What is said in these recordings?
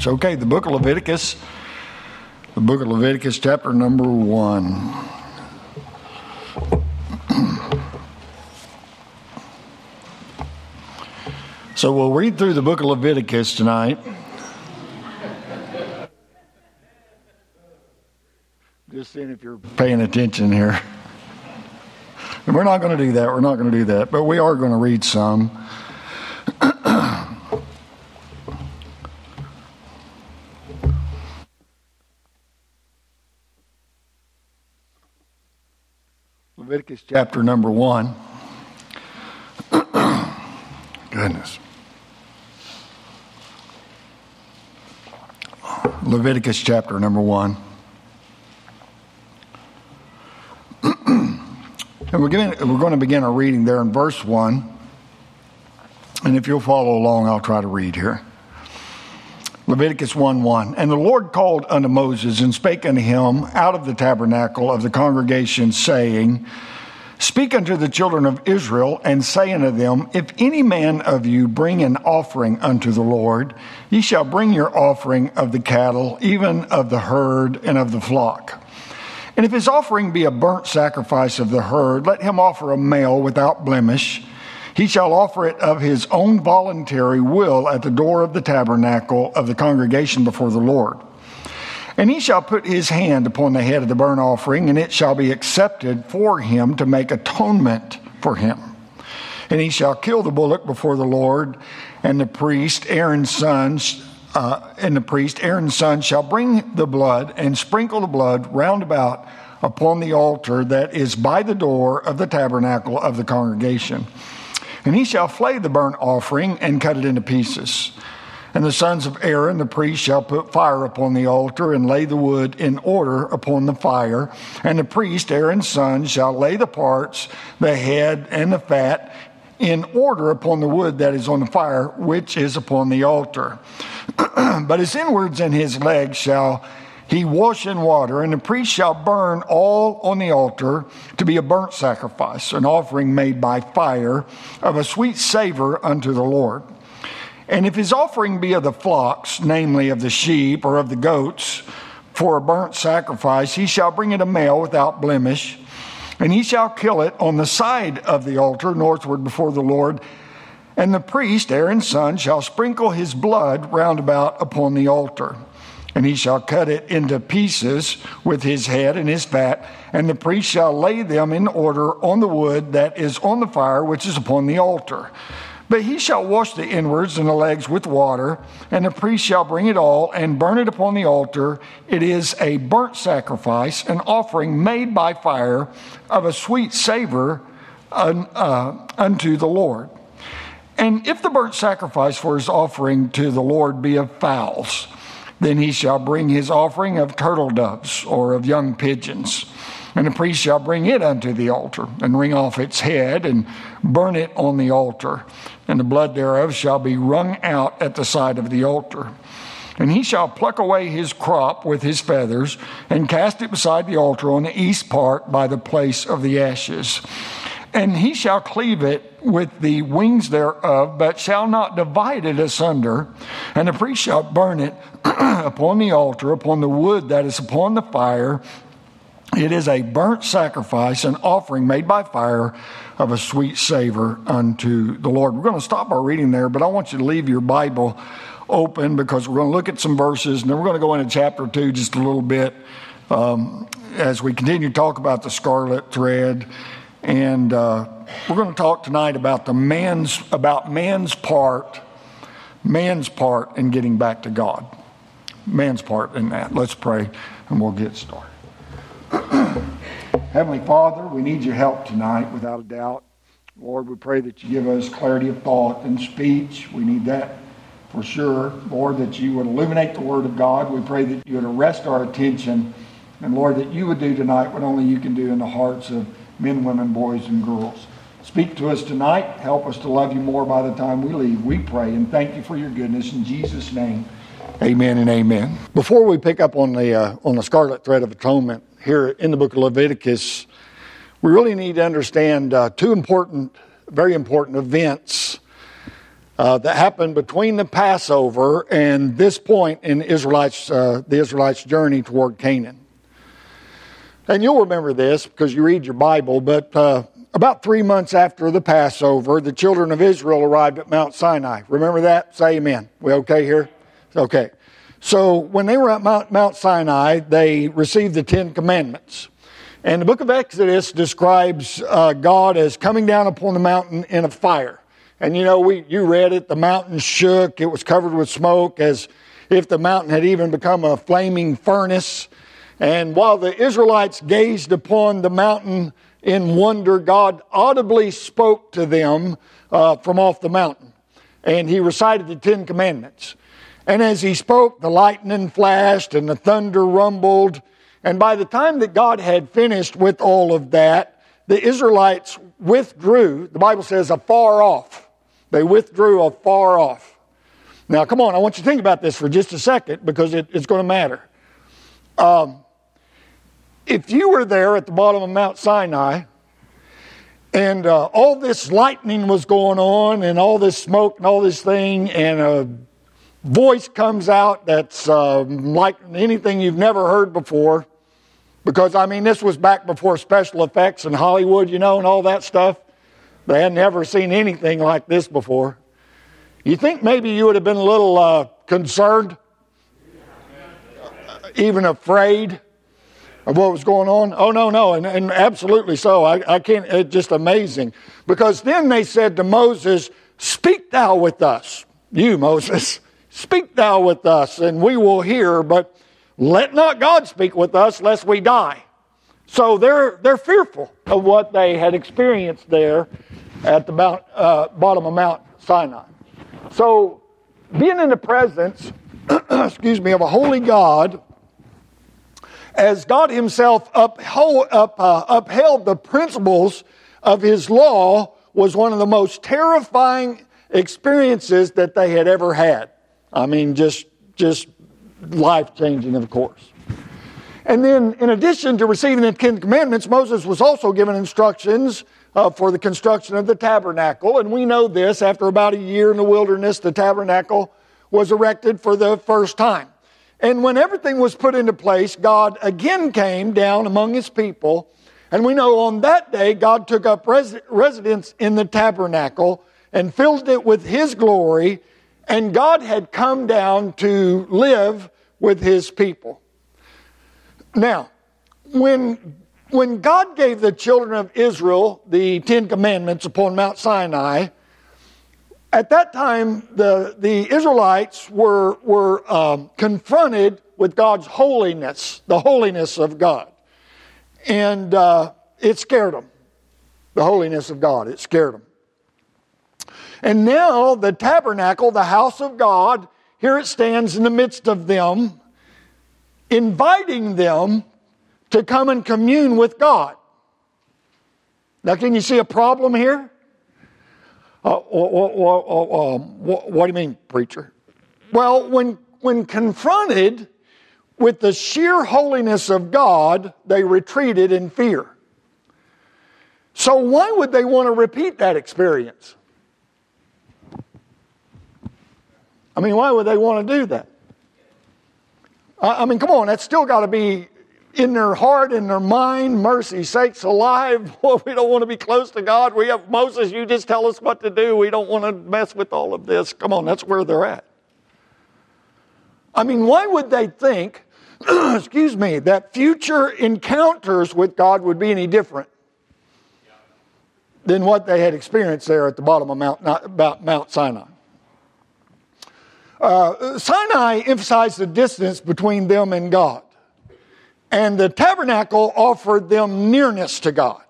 It's okay, the book of Leviticus, the book of Leviticus, chapter number one. So we'll read through the book of Leviticus tonight. Just seeing if you're paying attention here. And we're not going to do that. We're not going to do that. But we are going to read some. Leviticus chapter number one. Goodness. Leviticus chapter number one. and we're, giving, we're going to begin our reading there in verse 1. And if you'll follow along, I'll try to read here. Leviticus 1 1. And the Lord called unto Moses and spake unto him out of the tabernacle of the congregation, saying, Speak unto the children of Israel, and say unto them, If any man of you bring an offering unto the Lord, ye shall bring your offering of the cattle, even of the herd and of the flock. And if his offering be a burnt sacrifice of the herd, let him offer a male without blemish he shall offer it of his own voluntary will at the door of the tabernacle of the congregation before the Lord. And he shall put his hand upon the head of the burnt offering, and it shall be accepted for him to make atonement for him. And he shall kill the bullock before the Lord, and the priest, Aaron's sons, uh, and the priest, Aaron's son, shall bring the blood and sprinkle the blood round about upon the altar that is by the door of the tabernacle of the congregation. And he shall flay the burnt offering and cut it into pieces. And the sons of Aaron, the priest, shall put fire upon the altar and lay the wood in order upon the fire. And the priest, Aaron's son, shall lay the parts, the head, and the fat in order upon the wood that is on the fire, which is upon the altar. but his inwards and his legs shall he wash in water, and the priest shall burn all on the altar to be a burnt sacrifice, an offering made by fire of a sweet savor unto the Lord. And if his offering be of the flocks, namely of the sheep or of the goats, for a burnt sacrifice, he shall bring it a male without blemish, and he shall kill it on the side of the altar northward before the Lord. And the priest, Aaron's son, shall sprinkle his blood round about upon the altar. And he shall cut it into pieces with his head and his fat, and the priest shall lay them in order on the wood that is on the fire, which is upon the altar. But he shall wash the inwards and the legs with water, and the priest shall bring it all and burn it upon the altar. It is a burnt sacrifice, an offering made by fire of a sweet savor uh, unto the Lord. And if the burnt sacrifice for his offering to the Lord be of fowls, then he shall bring his offering of turtle doves or of young pigeons. And the priest shall bring it unto the altar, and wring off its head, and burn it on the altar. And the blood thereof shall be wrung out at the side of the altar. And he shall pluck away his crop with his feathers, and cast it beside the altar on the east part by the place of the ashes. And he shall cleave it with the wings thereof, but shall not divide it asunder. And the priest shall burn it upon the altar, upon the wood that is upon the fire. It is a burnt sacrifice, an offering made by fire of a sweet savor unto the Lord. We're going to stop our reading there, but I want you to leave your Bible open because we're going to look at some verses and then we're going to go into chapter 2 just a little bit um, as we continue to talk about the scarlet thread and uh, we're going to talk tonight about the man's about man's part, man's part in getting back to God. Man's part in that. Let's pray and we'll get started. Heavenly Father, we need your help tonight without a doubt. Lord, we pray that you give us clarity of thought and speech. We need that for sure. Lord, that you would illuminate the Word of God. We pray that you would arrest our attention. And Lord, that you would do tonight what only you can do in the hearts of men, women, boys, and girls. Speak to us tonight. Help us to love you more by the time we leave. We pray and thank you for your goodness. In Jesus' name, amen and amen. Before we pick up on the, uh, on the scarlet thread of atonement here in the book of Leviticus, we really need to understand uh, two important, very important events uh, that happened between the Passover and this point in Israelites, uh, the Israelites' journey toward Canaan. And you'll remember this because you read your Bible, but uh, about three months after the Passover, the children of Israel arrived at Mount Sinai. Remember that? Say amen. We okay here? Okay. So when they were at Mount, Mount Sinai, they received the Ten Commandments. And the book of Exodus describes uh, God as coming down upon the mountain in a fire. And you know, we, you read it, the mountain shook, it was covered with smoke as if the mountain had even become a flaming furnace. And while the Israelites gazed upon the mountain in wonder, God audibly spoke to them uh, from off the mountain. And he recited the Ten Commandments. And as he spoke, the lightning flashed and the thunder rumbled and by the time that God had finished with all of that, the Israelites withdrew, the Bible says, afar off. They withdrew afar off. Now, come on, I want you to think about this for just a second because it, it's going to matter. Um, if you were there at the bottom of Mount Sinai and uh, all this lightning was going on and all this smoke and all this thing, and a voice comes out that's uh, like anything you've never heard before, because, I mean, this was back before special effects in Hollywood, you know, and all that stuff. They had never seen anything like this before. You think maybe you would have been a little uh, concerned, even afraid of what was going on? Oh, no, no, and, and absolutely so. I, I can't, it's just amazing. Because then they said to Moses, Speak thou with us, you, Moses, speak thou with us, and we will hear. But let not God speak with us lest we die. So they're, they're fearful of what they had experienced there at the mount, uh, bottom of Mount Sinai. So being in the presence, excuse me, of a holy God, as God Himself uphold, up, uh, upheld the principles of His law, was one of the most terrifying experiences that they had ever had. I mean, just just life changing, of course. And then, in addition to receiving the Ten Commandments, Moses was also given instructions uh, for the construction of the tabernacle. And we know this after about a year in the wilderness, the tabernacle was erected for the first time. And when everything was put into place, God again came down among his people. And we know on that day, God took up res- residence in the tabernacle and filled it with his glory and God had come down to live with his people. Now, when, when God gave the children of Israel the Ten Commandments upon Mount Sinai, at that time the, the Israelites were, were um, confronted with God's holiness, the holiness of God. And uh, it scared them, the holiness of God. It scared them. And now the tabernacle, the house of God, here it stands in the midst of them, inviting them to come and commune with God. Now, can you see a problem here? Uh, um, what do you mean, preacher? Well, when, when confronted with the sheer holiness of God, they retreated in fear. So, why would they want to repeat that experience? I mean, why would they want to do that? I mean, come on, that's still got to be in their heart, in their mind. Mercy sakes alive. Well, we don't want to be close to God. We have Moses, you just tell us what to do. We don't want to mess with all of this. Come on, that's where they're at. I mean, why would they think, excuse me, that future encounters with God would be any different than what they had experienced there at the bottom of Mount, about Mount Sinai? Uh, Sinai emphasized the distance between them and God, and the tabernacle offered them nearness to God.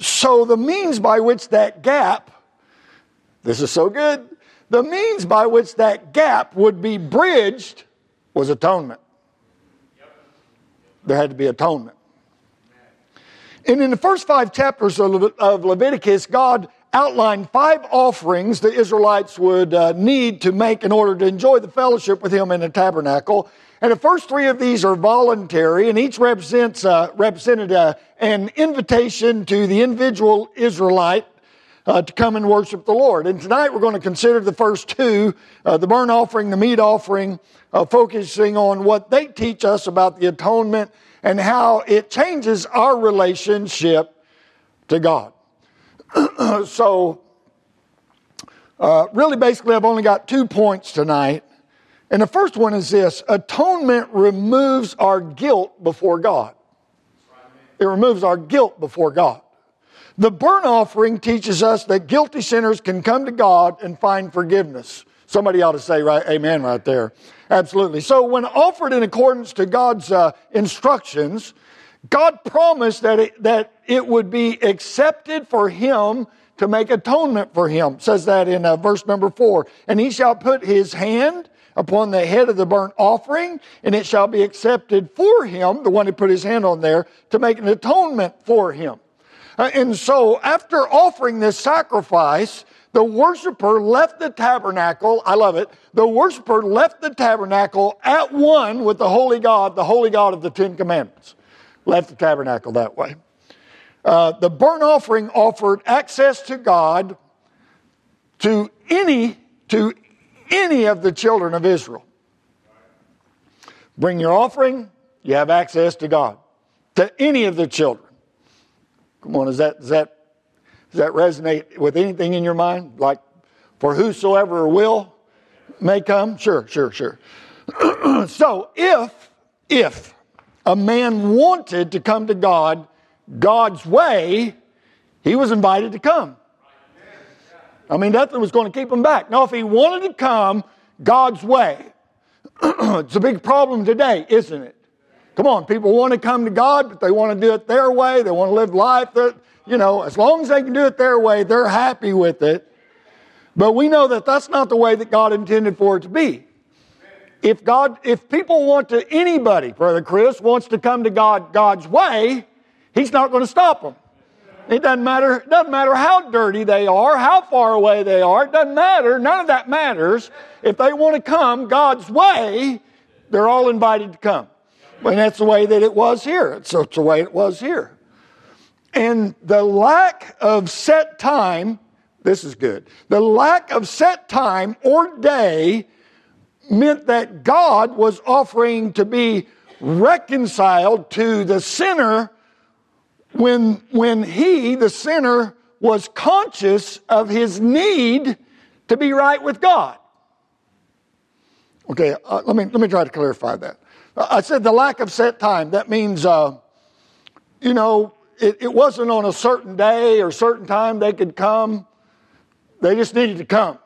So, the means by which that gap, this is so good, the means by which that gap would be bridged was atonement. There had to be atonement. And in the first five chapters of Leviticus, God outlined five offerings the Israelites would uh, need to make in order to enjoy the fellowship with Him in the tabernacle. And the first three of these are voluntary, and each represents uh, represented uh, an invitation to the individual Israelite uh, to come and worship the Lord. And tonight we're going to consider the first two uh, the burnt offering, the meat offering, uh, focusing on what they teach us about the atonement and how it changes our relationship to God. so, uh, really, basically, I've only got two points tonight. And the first one is this atonement removes our guilt before God. It removes our guilt before God. The burnt offering teaches us that guilty sinners can come to God and find forgiveness. Somebody ought to say right, amen right there. Absolutely. So when offered in accordance to God's uh, instructions, God promised that it, that it would be accepted for him to make atonement for him. It says that in uh, verse number four. And he shall put his hand upon the head of the burnt offering, and it shall be accepted for him, the one who put his hand on there, to make an atonement for him. Uh, and so after offering this sacrifice, the worshiper left the tabernacle. I love it. The worshiper left the tabernacle at one with the holy God, the holy God of the Ten Commandments. Left the tabernacle that way. Uh, the burnt offering offered access to God to any to any of the children of Israel. Bring your offering, you have access to God. To any of the children. Come on, does that, does that, does that resonate with anything in your mind? Like, for whosoever will may come? Sure, sure, sure. so, if, if a man wanted to come to God God's way, he was invited to come. I mean, nothing was going to keep him back. Now, if he wanted to come God's way, it's a big problem today, isn't it? Come on, people want to come to God, but they want to do it their way. They want to live life that, you know, as long as they can do it their way, they're happy with it. But we know that that's not the way that God intended for it to be. If God, if people want to, anybody, Brother Chris, wants to come to God God's way, He's not going to stop them. It doesn't matter, doesn't matter how dirty they are, how far away they are, it doesn't matter, none of that matters. If they want to come God's way, they're all invited to come. And that's the way that it was here. So it's the way it was here. And the lack of set time, this is good. The lack of set time or day meant that God was offering to be reconciled to the sinner when, when he, the sinner, was conscious of his need to be right with God. Okay, uh, let, me, let me try to clarify that. I said the lack of set time. That means, uh, you know, it, it wasn't on a certain day or certain time they could come. They just needed to come.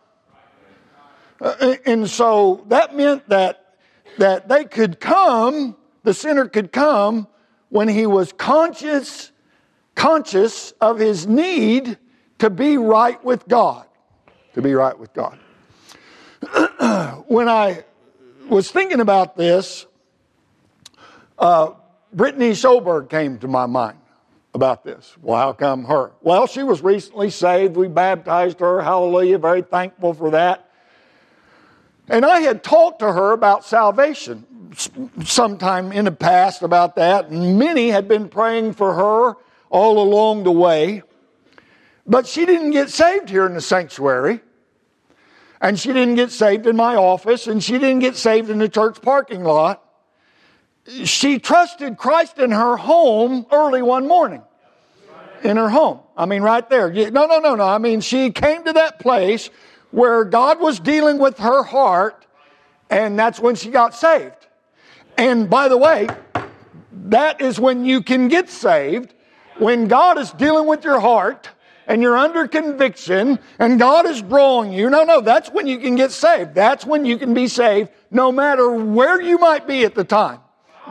Uh, and so that meant that, that they could come, the sinner could come when he was conscious conscious of his need to be right with God. To be right with God. when I was thinking about this, uh, Brittany Solberg came to my mind about this. Well, how come her? Well, she was recently saved. We baptized her. Hallelujah. Very thankful for that. And I had talked to her about salvation sometime in the past about that, and many had been praying for her all along the way. But she didn't get saved here in the sanctuary. And she didn't get saved in my office. And she didn't get saved in the church parking lot. She trusted Christ in her home early one morning. In her home. I mean, right there. No, no, no, no. I mean, she came to that place where God was dealing with her heart, and that's when she got saved. And by the way, that is when you can get saved when God is dealing with your heart and you're under conviction and God is drawing you, no, no, that's when you can get saved. That's when you can be saved no matter where you might be at the time.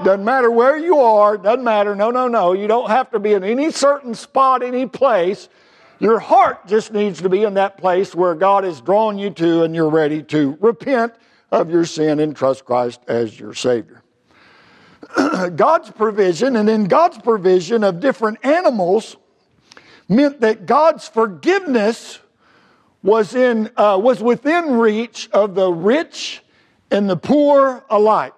Doesn't matter where you are, doesn't matter. No, no, no. You don't have to be in any certain spot, any place. Your heart just needs to be in that place where God is drawing you to and you're ready to repent of your sin and trust Christ as your Savior. God's provision, and then God's provision of different animals meant that God's forgiveness was, in, uh, was within reach of the rich and the poor alike.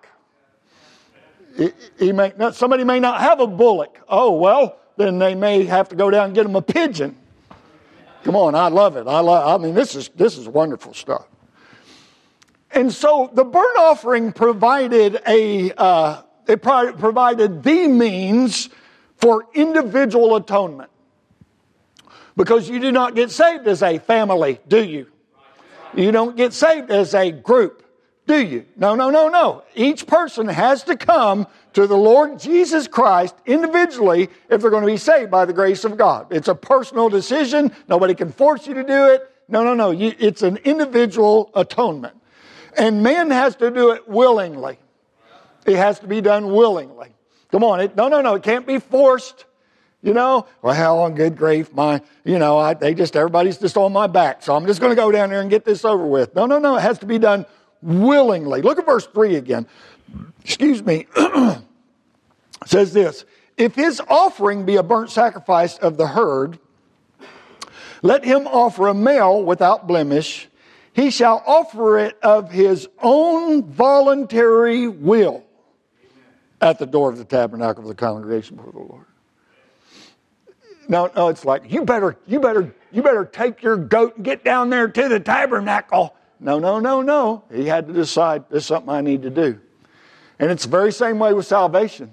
He, he may not, somebody may not have a bullock. Oh, well, then they may have to go down and get them a pigeon. Come on, I love it. I love. I mean, this is this is wonderful stuff. And so the burnt offering provided a uh, it provided the means for individual atonement. Because you do not get saved as a family, do you? You don't get saved as a group, do you? No, no, no, no. Each person has to come to the Lord Jesus Christ individually if they're going to be saved by the grace of God. It's a personal decision. Nobody can force you to do it. No, no, no. it's an individual atonement. And man has to do it willingly. It has to be done willingly. Come on. It, no, no, no. It can't be forced. You know, well, on good grief, my, you know, I, they just, everybody's just on my back. So I'm just going to go down there and get this over with. No, no, no. It has to be done willingly. Look at verse 3 again. Excuse me. says this If his offering be a burnt sacrifice of the herd, let him offer a male without blemish. He shall offer it of his own voluntary will at the door of the tabernacle of the congregation before the Lord. No, no, oh, it's like you better, you better, you better take your goat and get down there to the tabernacle. No, no, no, no. He had to decide this is something I need to do. And it's the very same way with salvation.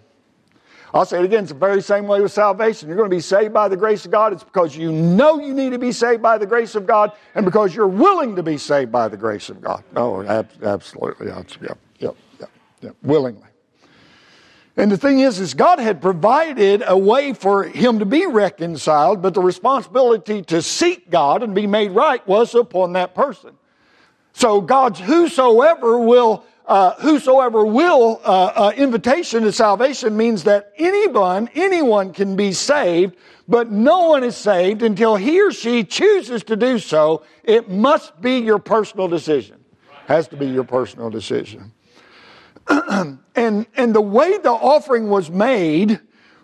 I'll say it again, it's the very same way with salvation. You're going to be saved by the grace of God. It's because you know you need to be saved by the grace of God and because you're willing to be saved by the grace of God. Oh, absolutely. Yep, yep, yep, yep. Willingly. And the thing is, is God had provided a way for him to be reconciled, but the responsibility to seek God and be made right was upon that person. So God's whosoever will, uh, whosoever will uh, uh, invitation to salvation means that anyone, anyone can be saved, but no one is saved until he or she chooses to do so. It must be your personal decision. Has to be your personal decision. and, and the way the offering was made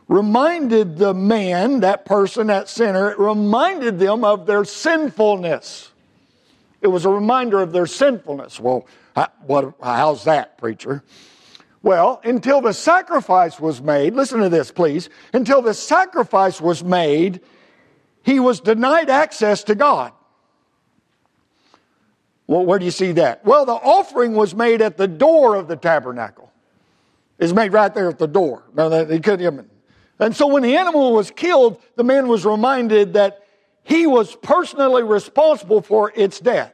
reminded the man, that person, that sinner, it reminded them of their sinfulness. It was a reminder of their sinfulness. Well, what, how's that, preacher? Well, until the sacrifice was made, listen to this, please. Until the sacrifice was made, he was denied access to God. Well, where do you see that? Well, the offering was made at the door of the tabernacle. It's made right there at the door. No, they couldn't even. And so when the animal was killed, the man was reminded that he was personally responsible for its death.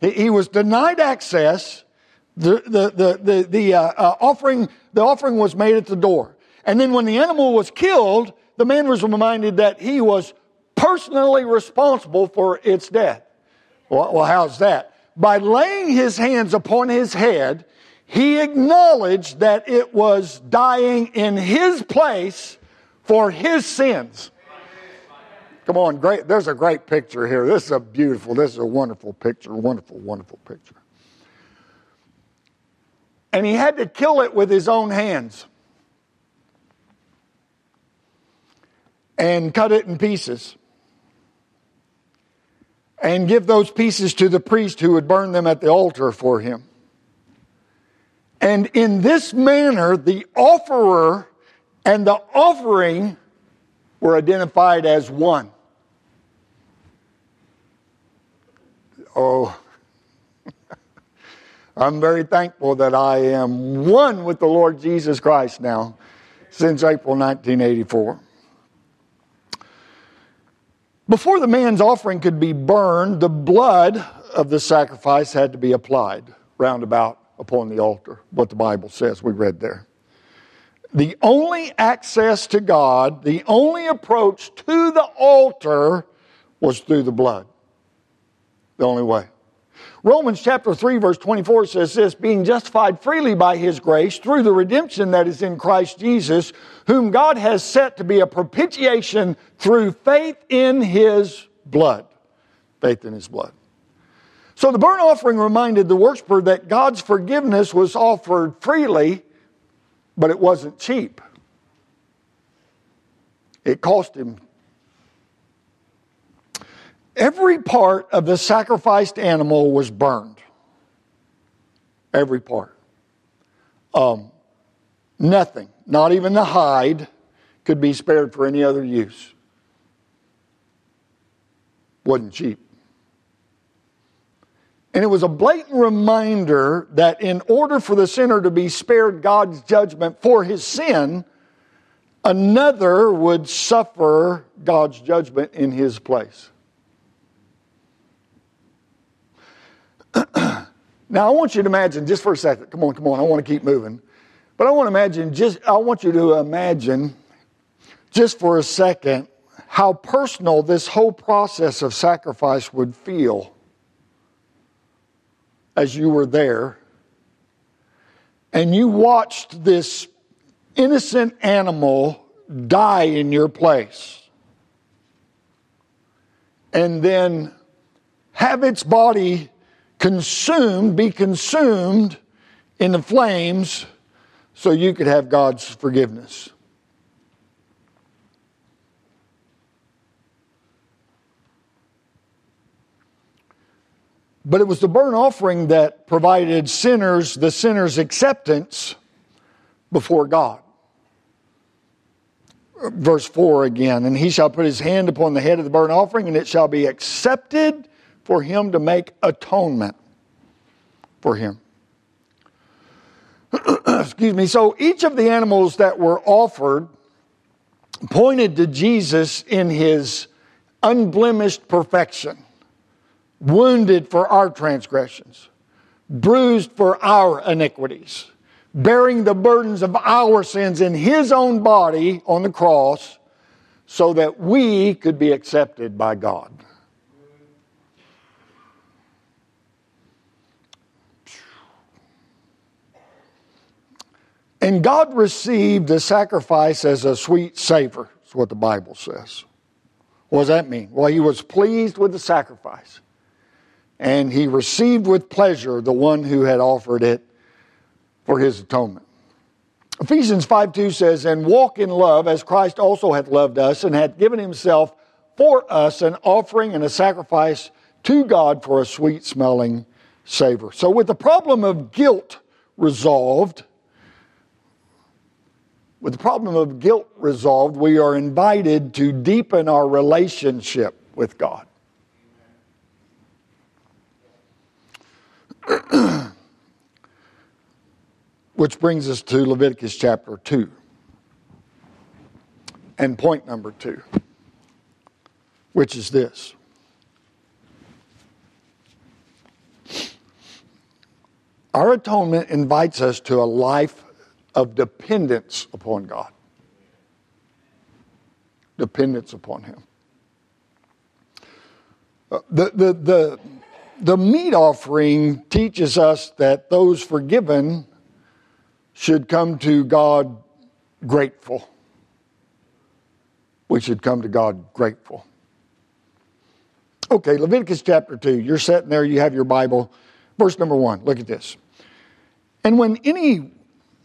He was denied access. The, the, the, the, the uh, uh, offering, the offering was made at the door. And then when the animal was killed, the man was reminded that he was personally responsible for its death. Well, how's that? By laying his hands upon his head, he acknowledged that it was dying in his place for his sins. Come on, great. There's a great picture here. This is a beautiful, this is a wonderful picture, wonderful, wonderful picture. And he had to kill it with his own hands and cut it in pieces and give those pieces to the priest who would burn them at the altar for him. And in this manner, the offerer and the offering were identified as one. Oh, I'm very thankful that I am one with the Lord Jesus Christ now since April 1984. Before the man's offering could be burned, the blood of the sacrifice had to be applied round about upon the altar, what the Bible says we read there. The only access to God, the only approach to the altar was through the blood. The only way. Romans chapter 3 verse 24 says this, being justified freely by his grace through the redemption that is in Christ Jesus, whom God has set to be a propitiation through faith in his blood. Faith in his blood. So the burnt offering reminded the worshiper that God's forgiveness was offered freely, but it wasn't cheap. It cost him Every part of the sacrificed animal was burned. Every part. Um, nothing, not even the hide, could be spared for any other use. wasn't cheap. And it was a blatant reminder that in order for the sinner to be spared God's judgment for his sin, another would suffer God's judgment in his place. Now, I want you to imagine just for a second. Come on, come on. I want to keep moving. But I want to imagine just, I want you to imagine just for a second how personal this whole process of sacrifice would feel as you were there and you watched this innocent animal die in your place and then have its body consumed, be consumed in the flames so you could have God's forgiveness. But it was the burnt offering that provided sinners the sinner's acceptance before God. Verse 4 again, and he shall put his hand upon the head of the burnt offering, and it shall be accepted for him to make atonement for him. Excuse me. So each of the animals that were offered pointed to Jesus in his unblemished perfection wounded for our transgressions, bruised for our iniquities, bearing the burdens of our sins in his own body on the cross so that we could be accepted by God. And God received the sacrifice as a sweet savor, is what the Bible says. What does that mean? Well, he was pleased with the sacrifice and he received with pleasure the one who had offered it for his atonement. Ephesians 5 2 says, And walk in love as Christ also hath loved us and hath given himself for us an offering and a sacrifice to God for a sweet smelling savor. So, with the problem of guilt resolved, with the problem of guilt resolved, we are invited to deepen our relationship with God. Which brings us to Leviticus chapter 2. And point number two, which is this. Our atonement invites us to a life of dependence upon God. Dependence upon Him. Uh, the, the, the, the meat offering teaches us that those forgiven should come to God grateful. We should come to God grateful. Okay, Leviticus chapter 2. You're sitting there, you have your Bible. Verse number 1. Look at this. And when any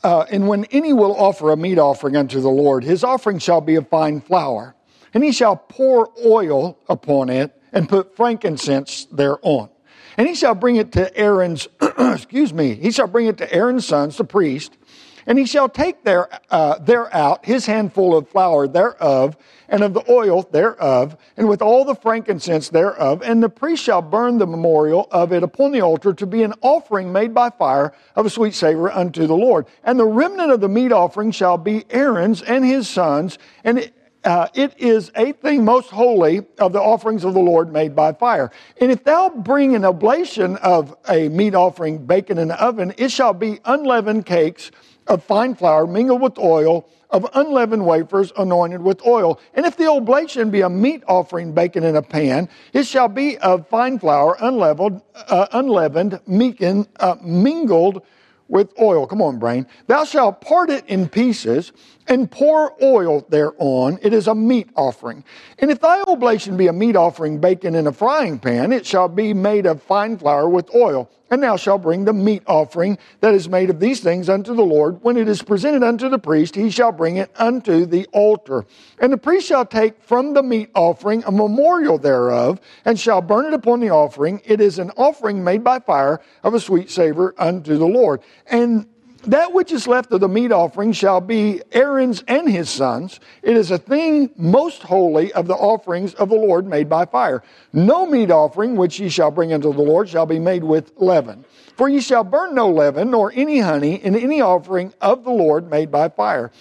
uh, and when any will offer a meat offering unto the Lord, his offering shall be of fine flour, and he shall pour oil upon it and put frankincense thereon. And he shall bring it to Aaron's, excuse me, he shall bring it to Aaron's sons, the priest, and he shall take there, uh, there out his handful of flour thereof, and of the oil thereof, and with all the frankincense thereof, and the priest shall burn the memorial of it upon the altar to be an offering made by fire of a sweet savor unto the Lord. And the remnant of the meat offering shall be Aaron's and his sons, and it, uh, it is a thing most holy of the offerings of the Lord made by fire. And if thou bring an oblation of a meat offering baken in the oven, it shall be unleavened cakes of fine flour mingled with oil, of unleavened wafers anointed with oil. And if the oblation be a meat offering baken in a pan, it shall be of fine flour, unleavened, uh, unleavened, meekin, uh, mingled with oil. Come on, brain. Thou shalt part it in pieces and pour oil thereon. It is a meat offering. And if thy oblation be a meat offering baken in a frying pan, it shall be made of fine flour with oil. And thou shalt bring the meat offering that is made of these things unto the Lord. When it is presented unto the priest, he shall bring it unto the altar. And the priest shall take from the meat offering a memorial thereof, and shall burn it upon the offering. It is an offering made by fire of a sweet savor unto the Lord. And that which is left of the meat offering shall be Aaron's and his sons. It is a thing most holy of the offerings of the Lord made by fire. No meat offering which ye shall bring unto the Lord shall be made with leaven. For ye shall burn no leaven nor any honey in any offering of the Lord made by fire.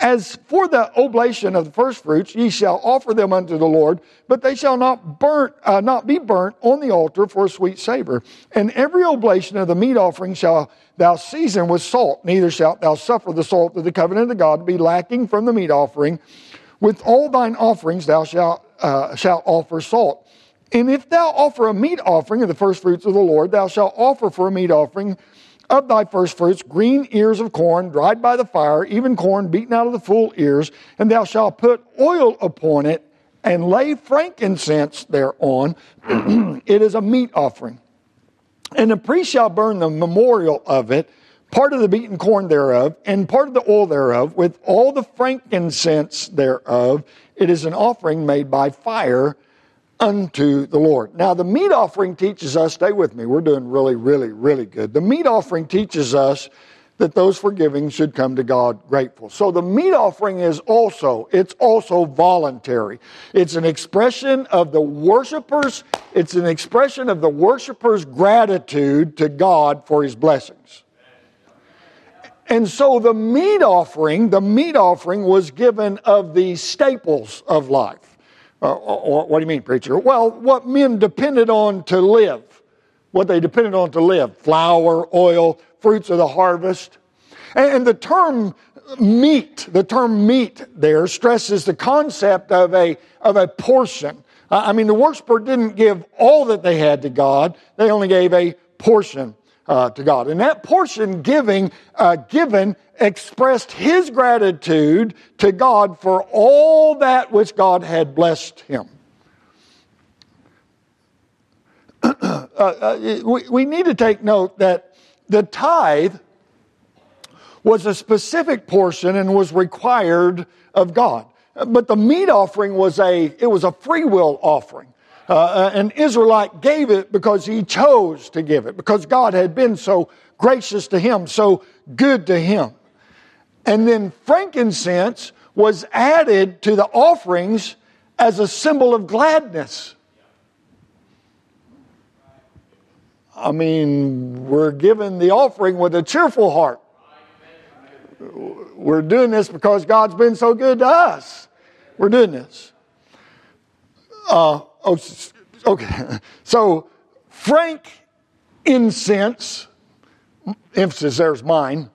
As for the oblation of the firstfruits, ye shall offer them unto the Lord, but they shall not burnt, uh, not be burnt on the altar for a sweet savor. And every oblation of the meat offering shall thou season with salt. Neither shalt thou suffer the salt of the covenant of God to be lacking from the meat offering. With all thine offerings thou shalt uh, shalt offer salt. And if thou offer a meat offering of the firstfruits of the Lord, thou shalt offer for a meat offering of thy firstfruits green ears of corn dried by the fire, even corn beaten out of the full ears, and thou shalt put oil upon it and lay frankincense thereon. it is a meat offering. And the priest shall burn the memorial of it, part of the beaten corn thereof, and part of the oil thereof, with all the frankincense thereof. It is an offering made by fire unto the Lord. Now, the meat offering teaches us, stay with me, we're doing really, really, really good. The meat offering teaches us that those forgiving should come to God grateful. So the meat offering is also, it's also voluntary. It's an expression of the worshipers, it's an expression of the worshiper's gratitude to God for his blessings. And so the meat offering, the meat offering was given of the staples of life. Uh, uh, what do you mean, preacher? Well, what men depended on to live, what they depended on to live flour, oil, fruits of the harvest. And the term meat, the term meat there stresses the concept of a, of a portion. I mean, the worshiper didn't give all that they had to God, they only gave a portion uh, to God. And that portion giving, uh, given expressed his gratitude to God for all that which God had blessed him. uh, uh we, we need to take note that the tithe was a specific portion and was required of God. But the meat offering was a, it was a free will offering. Uh, uh, an Israelite gave it because he chose to give it, because God had been so gracious to him, so good to him. And then frankincense was added to the offerings as a symbol of gladness. I mean, we're given the offering with a cheerful heart. We're doing this because God's been so good to us. We're doing this. Uh, oh, okay. So, frank incense, emphasis there's mine,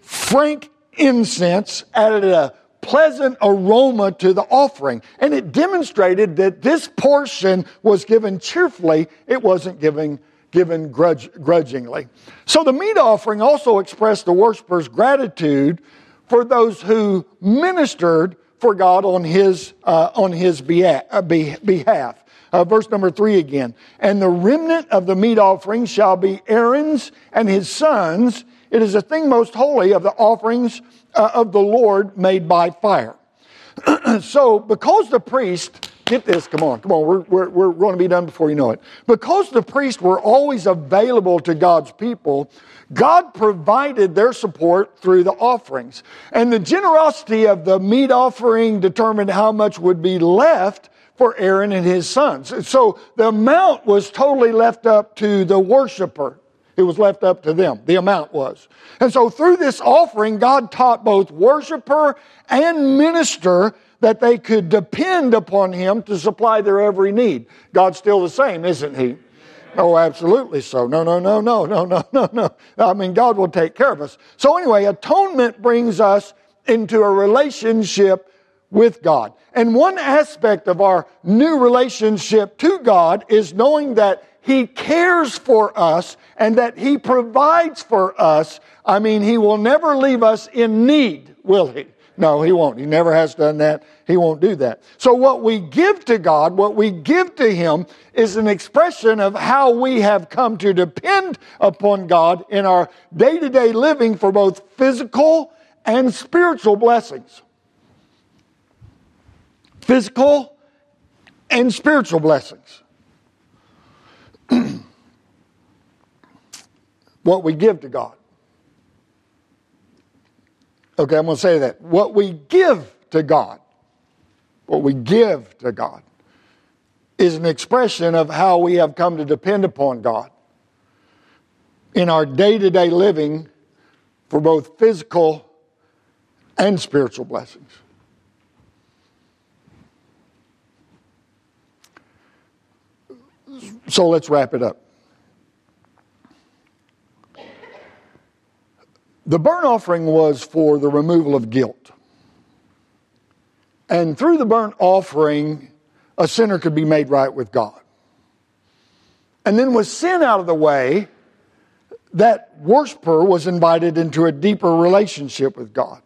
frank incense added a pleasant aroma to the offering. And it demonstrated that this portion was given cheerfully, it wasn't given, given grudge, grudgingly. So the meat offering also expressed the worshiper's gratitude for those who ministered for God on his, uh, on his uh, behalf. Uh, verse number three again. And the remnant of the meat offering shall be Aaron's and his sons. It is a thing most holy of the offerings uh, of the Lord made by fire. so, because the priest, get this, come on, come on, we're, we're, we're going to be done before you know it. Because the priests were always available to God's people, God provided their support through the offerings. And the generosity of the meat offering determined how much would be left for Aaron and his sons. So the amount was totally left up to the worshiper. It was left up to them. The amount was. And so through this offering, God taught both worshiper and minister that they could depend upon Him to supply their every need. God's still the same, isn't He? Oh, absolutely so. No, no, no, no, no, no, no, no. I mean, God will take care of us. So, anyway, atonement brings us into a relationship with God. And one aspect of our new relationship to God is knowing that He cares for us and that He provides for us. I mean, He will never leave us in need, will He? No, He won't. He never has done that. He won't do that. So what we give to God, what we give to Him is an expression of how we have come to depend upon God in our day to day living for both physical and spiritual blessings. Physical and spiritual blessings. what we give to God. Okay, I'm going to say that. What we give to God, what we give to God, is an expression of how we have come to depend upon God in our day to day living for both physical and spiritual blessings. So let's wrap it up. The burnt offering was for the removal of guilt. And through the burnt offering, a sinner could be made right with God. And then, with sin out of the way, that worshiper was invited into a deeper relationship with God.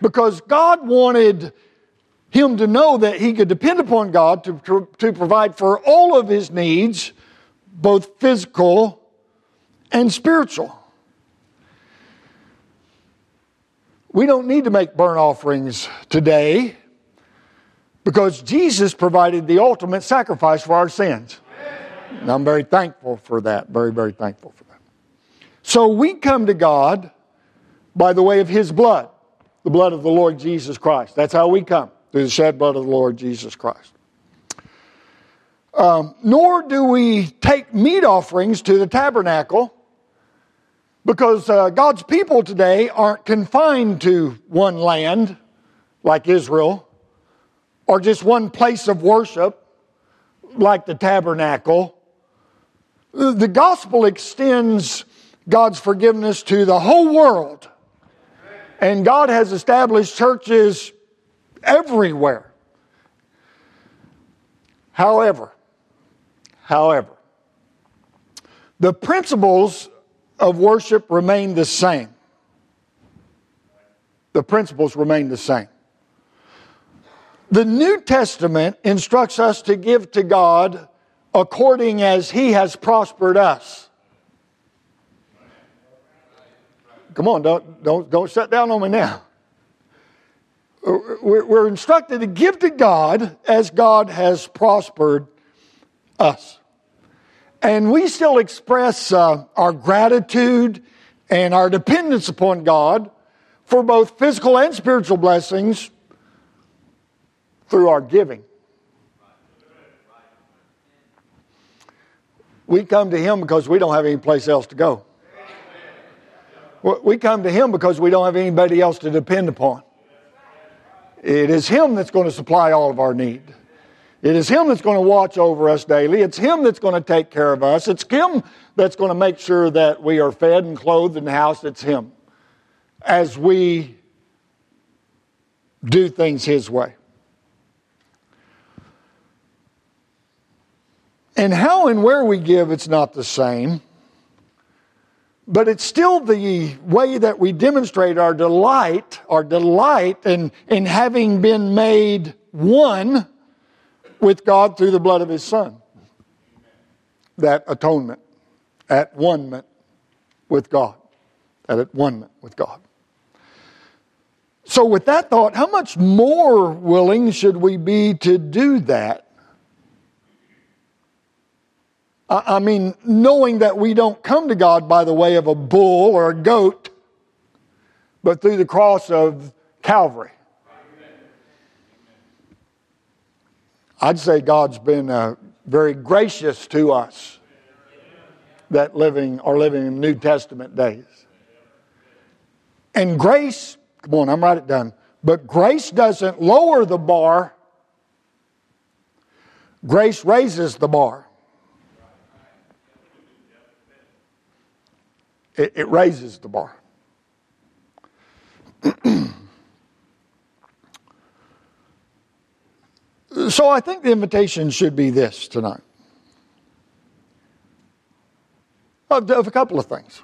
Because God wanted him to know that he could depend upon God to, to, to provide for all of his needs, both physical and spiritual. We don't need to make burnt offerings today because Jesus provided the ultimate sacrifice for our sins. And I'm very thankful for that. Very, very thankful for that. So we come to God by the way of His blood, the blood of the Lord Jesus Christ. That's how we come, through the shed blood of the Lord Jesus Christ. Um, nor do we take meat offerings to the tabernacle because uh, God's people today aren't confined to one land like Israel or just one place of worship like the tabernacle. The gospel extends God's forgiveness to the whole world. And God has established churches everywhere. However, however, the principles of worship remain the same. The principles remain the same. The New Testament instructs us to give to God according as He has prospered us. Come on, don't, don't, don't shut down on me now. We're instructed to give to God as God has prospered us. And we still express uh, our gratitude and our dependence upon God for both physical and spiritual blessings through our giving. We come to Him because we don't have any place else to go. We come to Him because we don't have anybody else to depend upon. It is Him that's going to supply all of our need. It is Him that's going to watch over us daily. It's Him that's going to take care of us. It's Him that's going to make sure that we are fed and clothed and housed. It's Him as we do things His way. And how and where we give, it's not the same. But it's still the way that we demonstrate our delight, our delight in, in having been made one with God through the blood of His Son. That atonement, at one with God, that at one with God. So, with that thought, how much more willing should we be to do that? I mean, knowing that we don't come to God by the way of a bull or a goat, but through the cross of Calvary. I'd say God's been uh, very gracious to us that living are living in New Testament days. And grace, come on, I'm right it done. But grace doesn't lower the bar. Grace raises the bar. It, it raises the bar. So I think the invitation should be this tonight of, of a couple of things.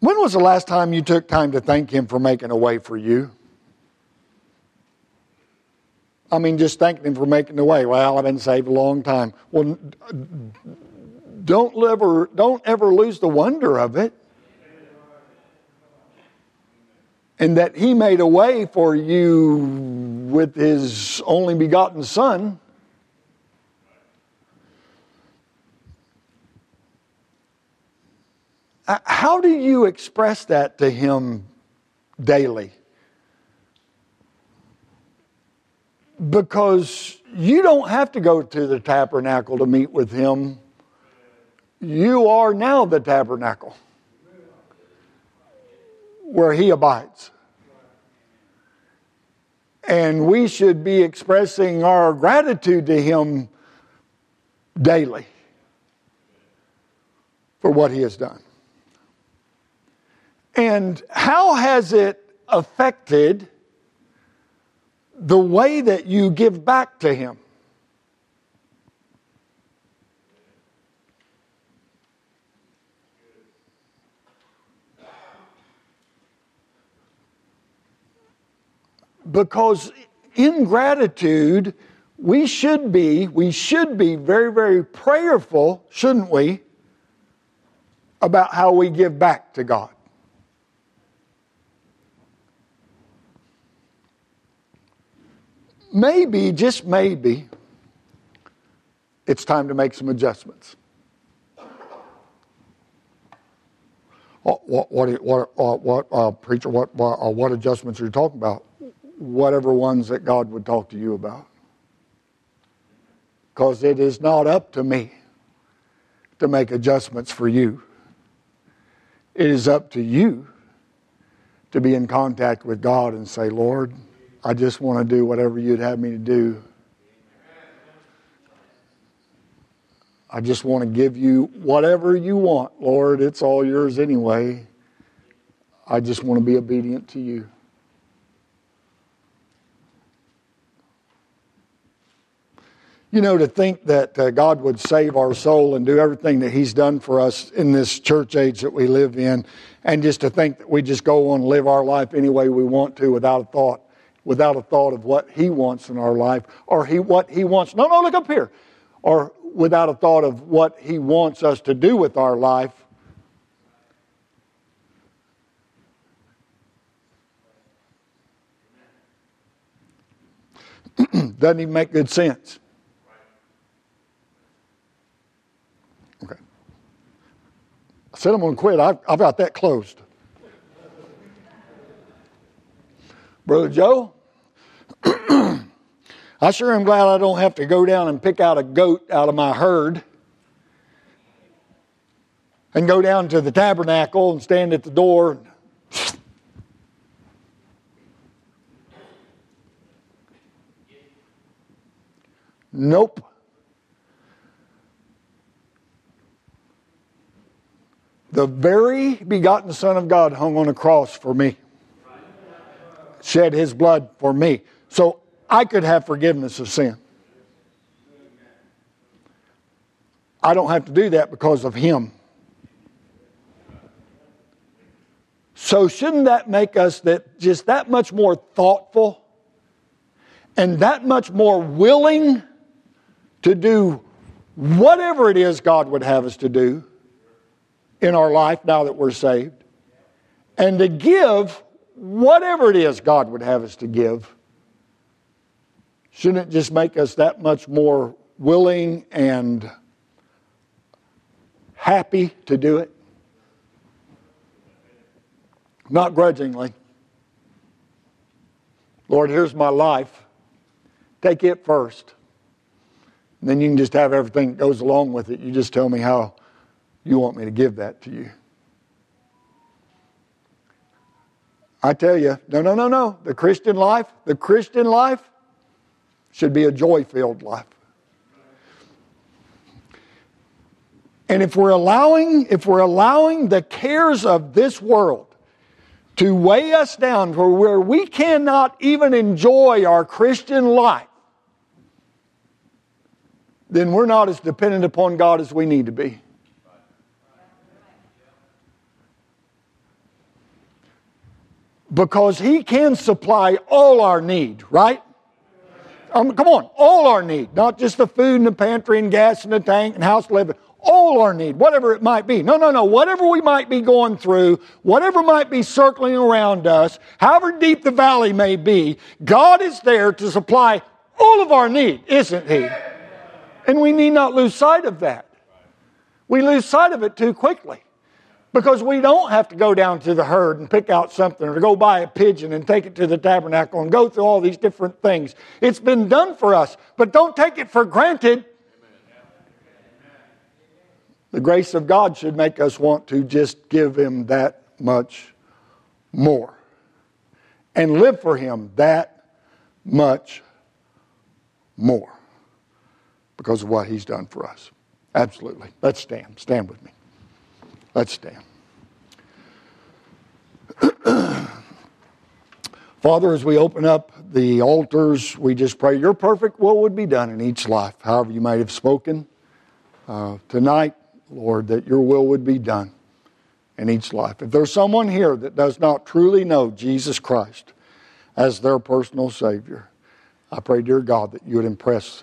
When was the last time you took time to thank Him for making a way for you? I mean, just thanking Him for making a way. Well, I've been saved a long time. Well, don't ever, don't ever lose the wonder of it. and that he made a way for you with his only begotten Son. Uh, how do you express that to Him daily? Because you don't have to go to the tabernacle to meet with Him. You are now the tabernacle where He abides. And we should be expressing our gratitude to Him daily for what He has done. And how has it affected the way that you give back to Him? Because in gratitude, we should be, we should be very, very prayerful, shouldn't we, about how we give back to God. Maybe, just maybe, it's time to make some adjustments. What, what, what, what, uh, what uh, preacher, what, uh, what adjustments are you talking about? Whatever ones that God would talk to you about. Because it is not up to me to make adjustments for you. It is up to you to be in contact with God and say, Lord, I just want to do whatever you'd have me to do. I just want to give you whatever you want, Lord. It's all yours anyway. I just want to be obedient to you. You know, to think that uh, God would save our soul and do everything that He's done for us in this church age that we live in, and just to think that we just go on and live our life any way we want to without a thought, without a thought of what He wants in our life, or he, what He wants. No, no, look up here. Or without a thought of what He wants us to do with our life. Doesn't even make good sense. I said I'm going to quit. I've, I've got that closed. Brother Joe, I sure am glad I don't have to go down and pick out a goat out of my herd and go down to the tabernacle and stand at the door. Nope. The very begotten Son of God hung on a cross for me, shed his blood for me. So I could have forgiveness of sin. I don't have to do that because of him. So shouldn't that make us that just that much more thoughtful and that much more willing to do whatever it is God would have us to do in our life now that we're saved and to give whatever it is God would have us to give. Shouldn't it just make us that much more willing and happy to do it? Not grudgingly. Lord, here's my life. Take it first. And then you can just have everything that goes along with it. You just tell me how you want me to give that to you. I tell you, no, no, no, no. The Christian life, the Christian life should be a joy filled life. And if we're allowing, if we're allowing the cares of this world to weigh us down to where we cannot even enjoy our Christian life, then we're not as dependent upon God as we need to be. Because He can supply all our need, right? Um, come on, all our need, not just the food in the pantry and gas in the tank and house living, all our need, whatever it might be. No, no, no, whatever we might be going through, whatever might be circling around us, however deep the valley may be, God is there to supply all of our need, isn't He? And we need not lose sight of that. We lose sight of it too quickly. Because we don't have to go down to the herd and pick out something or go buy a pigeon and take it to the tabernacle and go through all these different things. It's been done for us, but don't take it for granted. The grace of God should make us want to just give Him that much more and live for Him that much more because of what He's done for us. Absolutely. Let's stand. Stand with me. Let's stand. Father, as we open up the altars, we just pray your perfect will would be done in each life. However, you might have spoken uh, tonight, Lord, that your will would be done in each life. If there's someone here that does not truly know Jesus Christ as their personal Savior, I pray, dear God, that you would impress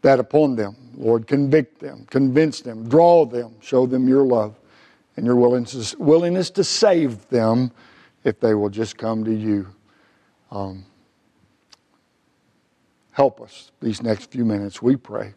that upon them. Lord, convict them, convince them, draw them, show them your love and your willingness to save them if they will just come to you. Um, help us these next few minutes, we pray.